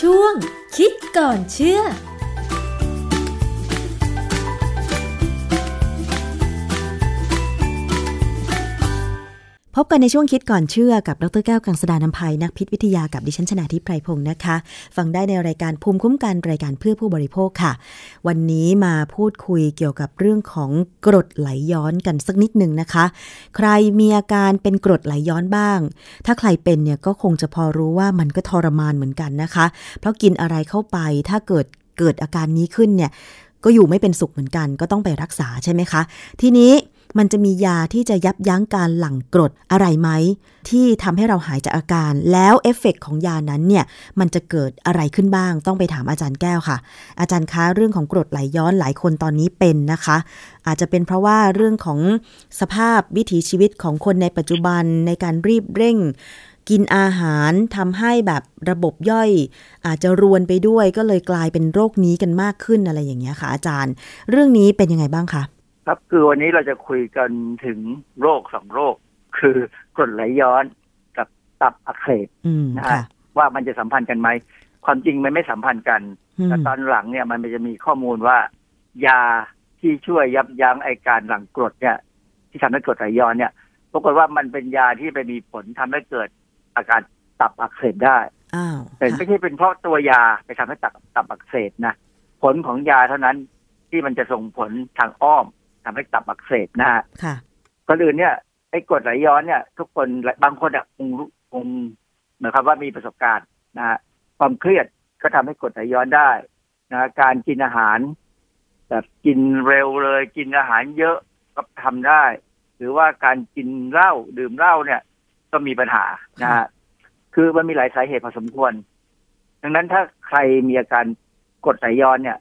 ช่วงคิดก่อนเชื่อ พบกันในช่วงคิดก่อนเชื่อกับ ดรแก้วกังสดานนภัยนักพิษวิทยากับดิฉันชนาทิพไพรพงศ์นะคะ ฟังได้ในรายการภูมิคุ้มกันรายการเพื่อผู้บริโภคค่ะ วันนี้มาพูดคุยเกี่ยวกับเรื่องของกรดไหลย้อนกันสักนิดหนึ่งนะคะ ใครมีอาการเป็นกรดไหลย้อนบ้าง ถ้าใครเป็นเนี่ยก็คงจะพอรู้ว่ามันก็ทรมานเหมือนกันนะคะ เพราะกินอะไรเข้าไปถ้าเกิดเกิดอาการนี้ขึ้นเนี่ยก็อยู่ไม่เป็นสุขเหมือนกัน ก็ต้องไปรักษาใช่ไหมคะ ทีนี้ มันจะมียาที่จะยับยั้งการหลั่งกรดอะไรไหม ที่ทำให้เราหายจากอาการ แล้วเอฟเฟกของยานั้นเนี่ยมันจะเกิดอะไรขึ้นบ้าง ต้องไปถามอาจารย์แก้วค่ะ อาจารย์คะเรื่องของกรดไหลย้อนหลายคนตอนนี้เป็นนะคะ อาจจะเป็นเพราะว่าเรื่องของสภาพวิถีชีวิตของคนในปัจจุบันในการรีบเร่งกินอาหารทำให้แบบระบบย่อย อาจจะรวนไปด้วยก็เลยกลายเป็นโรคนี้กันมากขึ้นอะไรอย่างเงี้ยค่ะอาจารย์ เรื่องนี้เป็นยังไงบ้างคะ ครับคือวันนี้เราจะคุยกันถึงโรคสองโรค คือกรดไหลย้อนกับตับอักเสบนะฮะว่ามันจะสัมพันธ์กันไหม ความจริงมันไม่สัมพันธ์กันแต่ตอนหลังเนี่ยมันจะมีข้อมูลว่า ยาที่ช่วยยับยั้งไอการหลั่งกรดเนี่ย ที่ทำให้กรดไหลย้อนเนี่ยปรากฏว่ามันเป็นยาที่ไปมีผลทำให้เกิดอาการตับอักเสบได้แต่ไม่ใช่เป็นเพราะตัวยาไปทำให้ตับตับอักเสบนะผลของยาเท่านั้นที่มันจะส่งผลทางอ้อม ทำให้ตับอักเสบนะฮะก่อนอื่นเนี่ยไอ้กรดไหลย้อนเนี่ย ทุกคนบางคนอะคงคงเหมือนครับว่ามีประสบการณ์นะฮะความเครียดก็ทำให้กรดไหลย้อนได้นะการกินอาหาร แบบกินเร็วเลยกินอาหารเยอะก็ทำได้ หรือว่าการกินเหล้าดื่มเหล้าเนี่ย ก็มีปัญหานะฮะคือมันมีหลายสาเหตุพอสมควร ดังนั้นถ้าใครมีอาการกรดไหลย้อนเนี่ย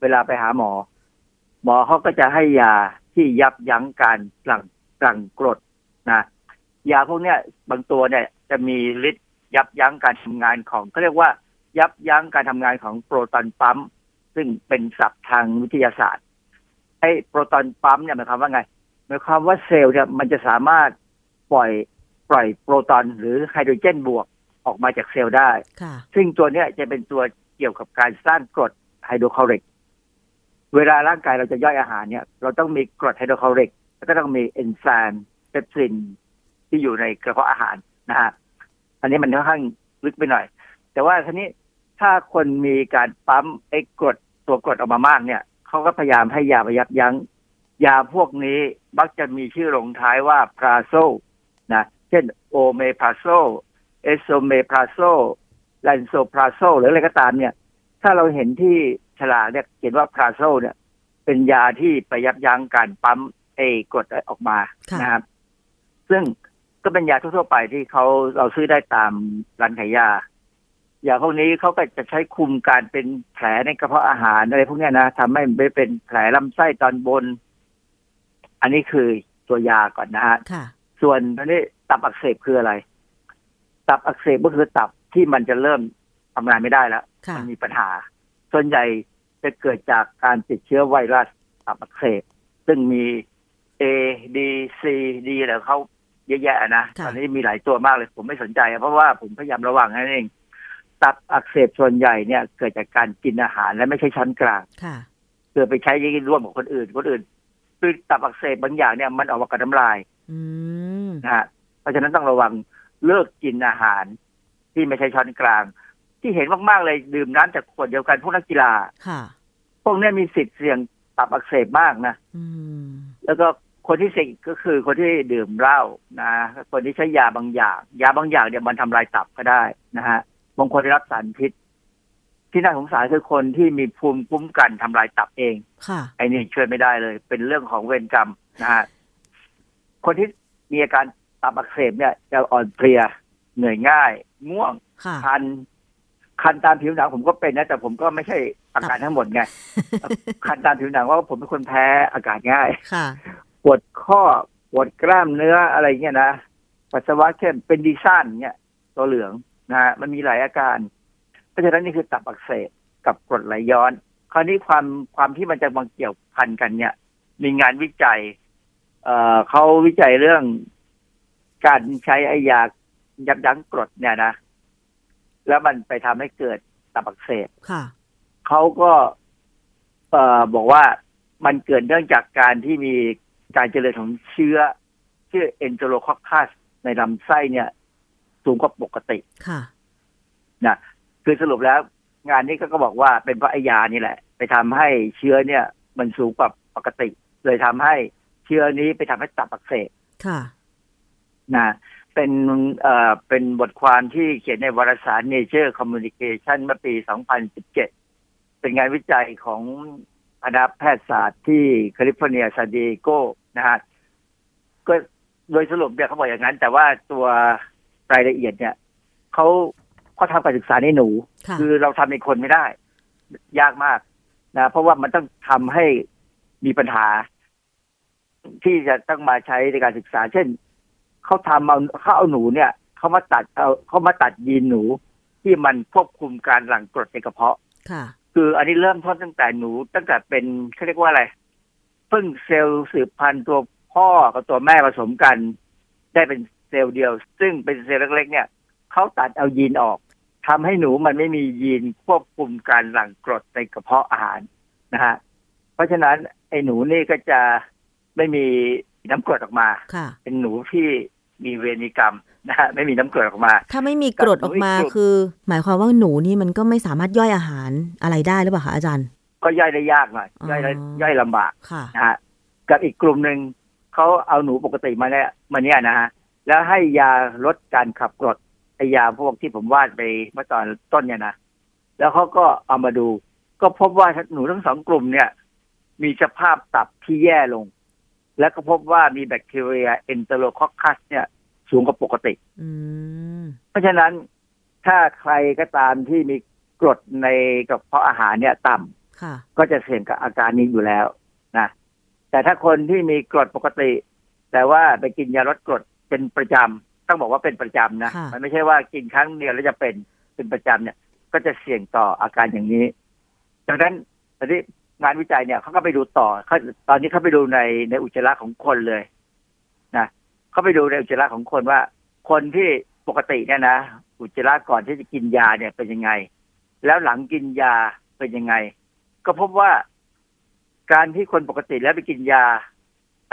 เวลาไปหาหมอ หมอเขาก็จะให้ยาที่ยับยั้งการหลั่งหลั่งกรดนะยาพวกเนี้ยบางตัวเนี่ยจะมีฤทธิ์ยับยั้งการทำงานของเขาเรียกว่ายับยั้งการทำงานของ proton pump ซึ่งเป็นศัพท์ทางวิทยาศาสตร์ไอ้ proton pump เนี่ยหมายความว่าไงหมายความว่าเซลล์เนี่ยมันจะสามารถปล่อยปล่อยโปรตอนหรือไฮโดรเจนบวกออกมาจากเซลล์ได้ ซึ่งตัวเนี้ยจะเป็นตัวเกี่ยวกับการสร้างกรดไฮโดรคลอริก เวลาร่างกายเราจะย่อยอาหารเนี่ย เราต้องมีกรดไฮโดรคลอริก แล้วก็ต้องมีเอนไซม์เปปซินที่อยู่ในกระเพาะอาหารนะฮะอันนี้มันค่อนข้างลึกไปหน่อย แต่ว่าทีนี้ถ้าคนมีการปั๊มไอ้กรดตัวกรดออกมามากเนี่ยเขาก็พยายามให้ยาไปยับยั้งยาพวกนี้มักจะมีชื่อลงท้ายว่า prazole นะเช่น omeprazole esomeprazole lansoprazole หรืออะไรก็ตามเนี่ย ถ้าเราเห็นที่ ฉลากเนี่ยเขียนว่าพราโซเนี่ย เป็นยาที่ไปยับยั้งการปั๊มเอกรดออกมานะครับ ซึ่งก็เป็นยาทั่วไปที่เขาเราซื้อได้ตามร้านขายยายาพวกนี้เขาก็จะใช้คุมการเป็นแผลในกระเพาะอาหารอะไรพวกนี้นะทำให้ไม่เป็นแผลลำไส้ตอนบน อันนี้คือตัวยาก่อนนะฮะส่วนอันนี้ตับอักเสบคืออะไร ตับอักเสบก็คือตับที่มันจะเริ่มทำงานไม่ได้แล้วมันมีปัญหา ส่วนใหญ่จะเกิดจากการติดเชื้อไวรัสตับอักเสบซึ่งมี A D C D แล้วเขาเยอะแยะนะตอนนี้มีหลายตัวมากเลยผมไม่สนใจ เพราะว่าผมพยายามระวังนั่นเองตับอักเสบส่วนใหญ่เนี่ย เกิดจากการกินอาหารและไม่ใช่ชั้นกลางเกิดไปใช้ยิ่งร่วมกับคนอื่นคนอื่นคือตับอักเสบบางอย่างเนี่ยมันออกมากับน้ำลายนะฮะเพราะฉะนั้นต้องระวังเลิกกินอาหารที่ไม่ใช่ช้อนกลาง ที่เห็นมากๆเลยดื่มน้ำจากขวดเดียวกันพวกนักกีฬาค่ะพวกนี้มีสิทธิ์เสี่ยงตับอักเสบมากนะแล้วก็คนที่เสี่ยงก็คือคนที่ดื่มเหล้านะคนที่ใช้ยาบางอย่าง ยาบางอย่างเนี่ยมันทำลายตับก็ได้นะฮะบางคนได้รับสารพิษ ที่น่าสงสารคือคนที่มีภูมิคุ้มกันทำลายตับเองค่ะไอ้นี่ช่วยไม่ได้เลย เป็นเรื่องของเวรกรรมนะฮะคนที่มีอาการตับอักเสบเนี่ยจะอ่อนเพลียเหนื่อยง่ายง่วงคัน คันตามผิวหนังผมก็เป็นนะ แต่ผมก็ไม่ใช่อาการทั้งหมดไง คันตามผิวหนังว่าผมเป็นคนแพ้อากาศง่ายค่ะปวดข้อปวดกล้ามเนื้ออะไรเงี้ยนะปัสสาวะเข้มเป็นดีซ่านเนี่ยตัวเหลืองนะมันมีหลายอาการ เพราะฉะนั้นนี่คือตับอักเสบกับกรดไหลย้อน คราวนี้ความความที่มันจะมาเกี่ยวพันกันเนี่ย มีงานวิจัย เอ่อเขาวิจัยเรื่องการใช้ไอยายับยั้งกรดเนี่ยนะ แล้วมันไปทำให้เกิดตับอักเสบค่ะเขาก็เอ่อบอกว่ามันเกิดเนื่องจากการที่มีการเจริญของเชื้อชื่อเอนโทโลคอคัสในลำไส้เนี่ย สูงกว่าปกติค่ะนะคือสรุปแล้ว งานนี้ก็บอกว่าเป็นเพราะไอยานี่แหละ ไปทำให้เชื้อเนี่ย มันสูงกว่าปกติ เลยทำให้เชื้อนี้ไปทำให้ตับอักเสบค่ะ นะ เป็นเอ่อเป็นบทความที่เขียนในวารสาร Nature Communication เมื่อปี 2017 เป็นงานวิจัยของคณะแพทยศาสตร์ที่แคลิฟอร์เนียซานดิเอโกนะฮะก็โดยสรุปเนี่ยเขาบอกอย่างนั้น แต่ว่าตัวรายละเอียดเนี่ยเขาเขาทำการศึกษาในหนูค่ะคือเราทำในคนไม่ได้ ยากมากนะเพราะว่ามันต้องทำให้มีปัญหา ที่จะต้องมาใช้ในการศึกษา เช่น เขาทำเอาเขาเอาหนูเนี่ยเขามาตัดเอาเขามาตัดยีนหนูที่มันควบคุมการหลั่งกรดในกระเพาะค่ะ คืออันนี้เริ่มต้นตั้งแต่หนู ตั้งแต่เป็นเขาเรียกว่าอะไรเพิ่งเซลล์สืบพันธุ์ตัวพ่อกับตัวแม่ผสมกัน ได้เป็นเซลล์เดียว ซึ่งเป็นเซลล์เล็กๆเนี่ยเขาตัดเอายีนออกทำให้หนูมันไม่มียีนควบคุมการหลั่งกรดในกระเพาะอาหารนะฮะเพราะฉะนั้นไอ้หนูนี่ก็จะไม่มี น้ำกรดออกมาค่ะเป็นหนูที่มีเวรมีกรรมนะฮะไม่มีน้ำกรดออกมา ถ้าไม่มีกรดออกมากับหนูอีกกลุ่มคือ หมายความว่าหนูนี่มันก็ไม่สามารถย่อยอาหารอะไรได้หรือเปล่าคะอาจารย์ ก็ย่อยได้ยากหน่อยย่อยได้อ๋อย่อยลำบากค่ะนะฮะกับอีกกลุ่มหนึ่งเขาเอาหนูปกติมาเนี่ยมาเนี่ยนะฮะแล้วให้ยาลดการขับกรดไอยาพวกที่ผมวาดไปเมื่อตอนต้นเนี่ยนะแล้วเขาก็เอามาดู ก็พบว่าหนูทั้งสองกลุ่มเนี่ย มีสภาพตับที่แย่ลง แล้วก็พบว่ามีแบคทีเรียเอนเตโรคอคัสเนี่ย สูงกว่าปกติอืมเพราะฉะนั้นถ้าใครก็ตามที่มีกรดในกระเพาะอาหารเนี่ยต่ำค่ะก็จะเสี่ยงกับอาการนี้อยู่แล้วนะแต่ถ้าคนที่มีกรดปกติ แต่ว่าไปกินยาลดกรดเป็นประจำต้องบอกว่าเป็นประจำนะค่ะมันไม่ใช่ว่ากินครั้งเดียวแล้วจะเป็นเป็นประจำเนี่ย ก็จะเสี่ยงต่ออาการอย่างนี้ดังนั้นตอนนี้ งานวิจัยเนี่ยเขาก็ไปดูต่อเขาตอนนี้เขาไปดูในในอุจจาระของคนเลยนะเขาไปดูในอุจจาระของคนว่า คนที่ปกติเนี่ยนะอุจจาระก่อนที่จะกินยาเนี่ยเป็นยังไง แล้วหลังกินยาเป็นยังไง ก็พบว่าการที่คนปกติแล้วไปกินยา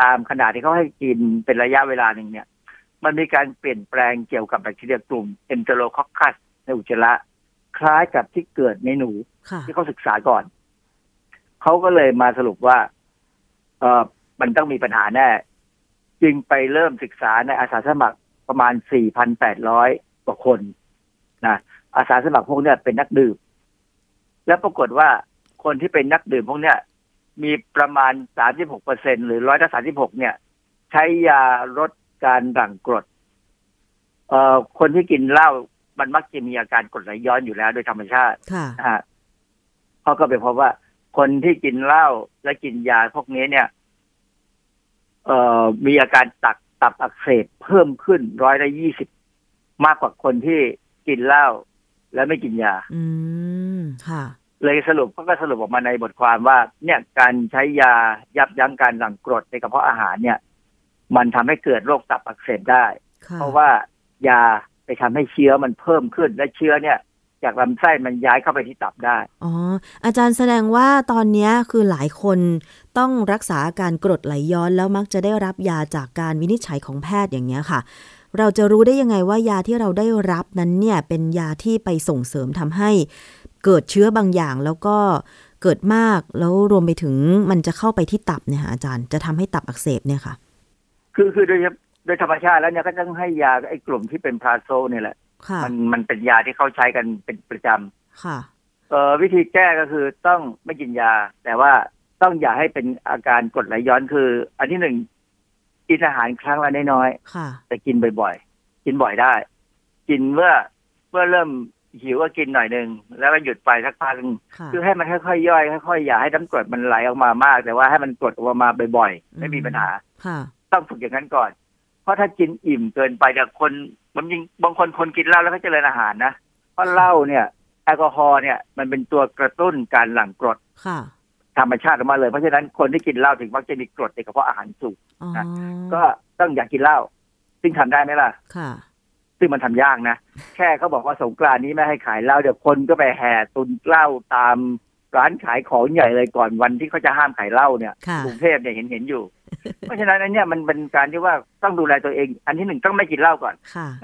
ตามขนาดที่เขาให้กินเป็นระยะเวลาหนึ่งเนี่ย มันมีการเปลี่ยนแปลงเกี่ยวกับแบคทีเรียกลุ่ม Enterococcus ในอุจจาระคล้ายกับที่เกิดในหนูค่ะที่เขาศึกษาก่อน เขาก็เลยมาสรุปว่า เออมันต้องมีปัญหาแน่ จึงไปเริ่มศึกษาในอาสาสมัครประมาณ 4,800 กว่าคนนะอาสาสมัครพวกเนี้ยเป็นนักดื่ม แล้วปรากฏว่าคนที่เป็นนักดื่มพวกเนี้ยมีประมาณ 36เปอร์เซ็นหรือร้อยละ36 เนี่ย ใช้ยาลดการหลั่งกรด เอ่อคนที่กินเหล้ามันมักจะมีอาการกรดไหลย้อนอยู่แล้วโดยธรรมชาติค่ะนะฮะเขาก็ไปพบว่า คนที่กินเหล้าและกินยาพวกนี้เนี่ย เอ่อมีอาการตักตับอักเสบเพิ่มขึ้นร้อยละยี่สิบมากกว่าคนที่กินเหล้าและไม่กินยา อืมค่ะ เลยสรุปเขาก็สรุปออกมาในบทความว่า เนี่ยการใช้ยายับยั้งการหลั่งกรดในกระเพาะอาหารเนี่ย มันทำให้เกิดโรคตับอักเสบได้ค่ะเพราะว่ายาไปทำให้เชื้อมันเพิ่มขึ้นและเชื้อเนี่ย จากลำไส้มันย้ายเข้าไปที่ตับได้ อ๋อ อาจารย์แสดงว่าตอนเนี้ยคือหลายคนต้องรักษาอาการกรดไหลย้อนแล้วมักจะได้รับยาจากการวินิจฉัยของแพทย์อย่างเงี้ยค่ะ เราจะรู้ได้ยังไงว่ายาที่เราได้รับนั้นเนี่ยเป็นยาที่ไปส่งเสริมทำให้เกิดเชื้อบางอย่างแล้วก็เกิดมากแล้วรวมไปถึงมันจะเข้าไปที่ตับเนี่ยค่ะอาจารย์จะทำให้ตับอักเสบเนี่ยค่ะ คือคือโดยโดยธรรมชาติแล้วเนี่ยก็ต้องให้ยาไอ้กลุ่มที่เป็นพลาโซเนี่ยแหละค่ะ มันมันเป็นยาที่เขาใช้กันเป็นประจค่ะำเอ่อวิธีแก้ก็คือต้องไม่กินยา แต่ว่าต้องอย่าให้เป็นอาการกรดไหลย้อนคือ อันที่หนึ่งกินอาหารครั้งละน้อยค่ะๆแต่กินบ่อยๆ กินบ่อยได้ กินเมื่อเมื่อเริ่มหิวก็กินหน่อยหนึ่งแล้วก็หยุดไปสักพักหนึ่งค่ะคือให้มันค่อยๆย่อยค่อยๆอย่าให้น้ำกรดมันไหลออกมามาก แต่ว่าให้มันกรดออกมาบ่อยๆ ไม่มีปัญหาค่ะต้องฝึกอย่างนั้นก่อนเพ ราะถ้ากินอิ่มเกินไปเนี่ยคนมันยิงบางคนคนกินเหล้าแล้วก็เจริญอาหารนะเพราะเหล้าเนี่ย แอลกอฮอล์เนี่ย มันเป็นตัวกระตุ้นการหลั่งกรดค่ะธรรมชาติออกมาเลยเพราะฉะนั้นคนที่กินเหล้าถึงมักจะมีกรดในกระเพาะอาหารสูงอ๋อนะก็ต้องอย่ากกินเหล้าซึ่งทำได้ไหมล่ะ ค่ะ ซึ่งมันทำยากนะ แค่เขาบอกว่าสงกรานนี้ไม่ให้ขายเหล้าเดี๋ยวคนก็ไปแห่ตุนเหล้าตามร้านขายของใหญ่เลยก่อนวันที่เขาจะห้ามขายเหล้าเนี่ยกรุงเทพเนี่ยเห็นเห็นอยู่ เพราะฉะนั้นอันเนี้ยมันเป็นการที่ว่าต้องดูแลตัวเอง อันที่หนึ่งต้องไม่กินเหล้าก่อน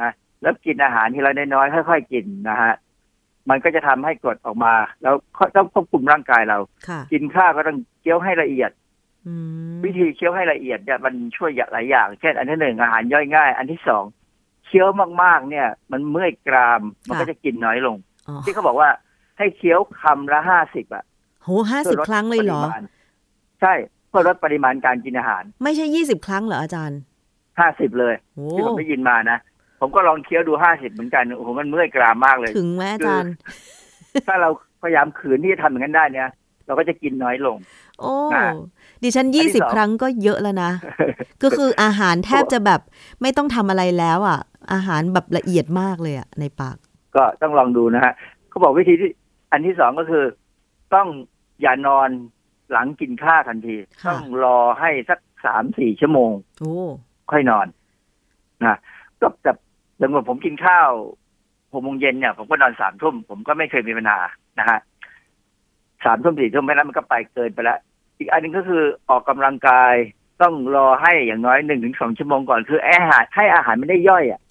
นะแล้วกินอาหารทีละน้อยๆค่อย ๆ กินนะฮะมันก็จะทำให้กรดออกมา แล้วต้องควบคุมร่างกายเรา กินข้าวก็ต้องเคี้ยวให้ละเอียดวิธีเคี้ยวให้ละเอียดเนี่ยมันช่วยหลายอย่าง เช่น อันที่หนึ่งอาหารย่อยง่าย อันที่สองเคี้ยวมากๆ เนี่ย มันเมื่อยกราม มันก็จะกินน้อยลง ที่เขาบอกว่าให้เคี้ยวคำละห้าสิบอะโหห้าสิบครั้งเลยเหรอ ใช่เพื่อลดปริมาณการกินอาหาร ไม่ใช่ยี่สิบครั้งเหรออาจารย์ห้าสิบเลยที่ผมได้ยินมานะ ผมก็ลองเคี้ยวดูห้าสิบเหมือนกันโอ้โหมันเมื่อยกรามมากเลย ถึงไหมอาจารย์ ถ้าเราพยายามขืนที่จะทำอย่างนั้นได้เนี่ย เราก็จะกินน้อยลง โอ้ดิฉันยี่สิบครั้งก็เยอะแล้วนะ ก็คืออาหารแทบจะแบบไม่ต้องทำอะไรแล้วอะ อาหารแบบละเอียดมากเลยอะในปาก ก็ต้องลองดูนะฮะเขาบอกวิธีที่อันที่สองก็คือ ต้องอย่านอน หลังกินข้าวทันที ต้องรอให้สักสามสี่ชั่วโมงโอ้ค่อยนอนนะก็แต่อย่างว่าผมกินข้าวหกโมงเย็นเนี่ยผมก็นอนสามทุ่มผมก็ไม่เคยมีปัญหานะฮะสามทุ่มสี่ทุ่มไม่นั้นมันก็ไปเกินไปแล้วอีกอันนึงก็คือออกกำลังกายต้องรอให้อย่างน้อยหนึ่งถึงสองชั่วโมงก่อนคืออาหารให้อาหารไม่ได้ย่อยอะ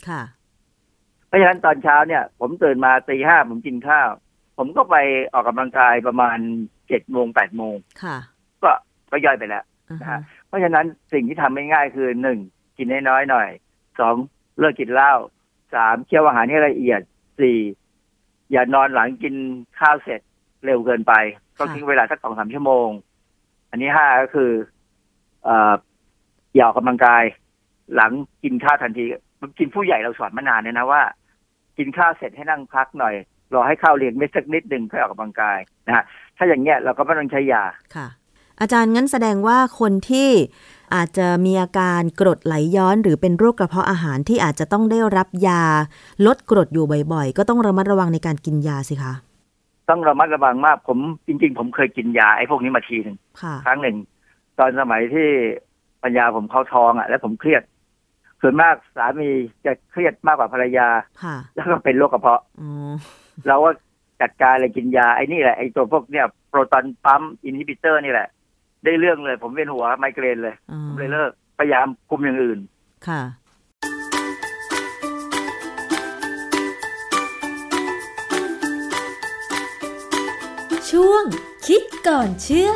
เพราะฉะนั้นตอนเช้าเนี่ย ผมตื่นมาตีห้าผมกินข้าว ผมก็ไปออกกำลังกายประมาณ เจ็ดโมงแปดโมงก็ก็ย่อยไปแล้วนะฮะเพราะฉะนั้นสิ่งที่ทำไม่ง่ายคือหนึ่งกินน้อยๆหน่อยสองเลิกกินเหล้าสามเคี่ยวอาหารให้ละเอียดสี่อย่านอนหลังกินข้าวเสร็จเร็วเกินไปต้องทิ้งเวลาสักสองสามชั่วโมง อันนี้ห้าก็คือเอ่ออย่าออกกำลังกาย หลังกินข้าวทันทีมันกินผู้ใหญ่เราสอนมานานเนี่ยนะว่า กินข้าวเสร็จให้นั่งพักหน่อยรอให้ข้าวเรียงไม่สักนิดหนึ่งค่อยออกกำลังกาย นะฮะถ้าอย่างเงี้ยเราก็ไม่ต้องใช้ยาค่ะ อาจารย์งั้นแสดงว่าคนที่อาจจะมีอาการกรดไหลย้อนหรือเป็นโรคกระเพาะอาหารที่อาจจะต้องได้รับยา ลดกรดอยู่บ่อยๆ ก็ต้องระมัดระวังในการกินยาสิคะ ต้องระมัดระวังมากผมจริง ๆ ผมเคยกินยาไอ้พวกนี้มาทีหนึ่งครั้งหนึ่ง ตอนสมัยที่ปัญญาผมเข้าท้องอะ แล้วผมเครียด ส่วนมากสามีจะเครียดมากกว่าภรรยาแล้วก็เป็นโรคกระเพาะเราก็ จัดการเลยกินยาไอ้นี่แหละไอ้ตัวพวกเนี้ยโปรตอนปั๊มอินฮิบิเตอร์นี่แหละ ได้เรื่องเลย ผมเป็นหัวไมเกรนเลยผมเลยเลิกพยายามคุมอย่างอื่น ค่ะ ช่วงคิดก่อนเชื่อ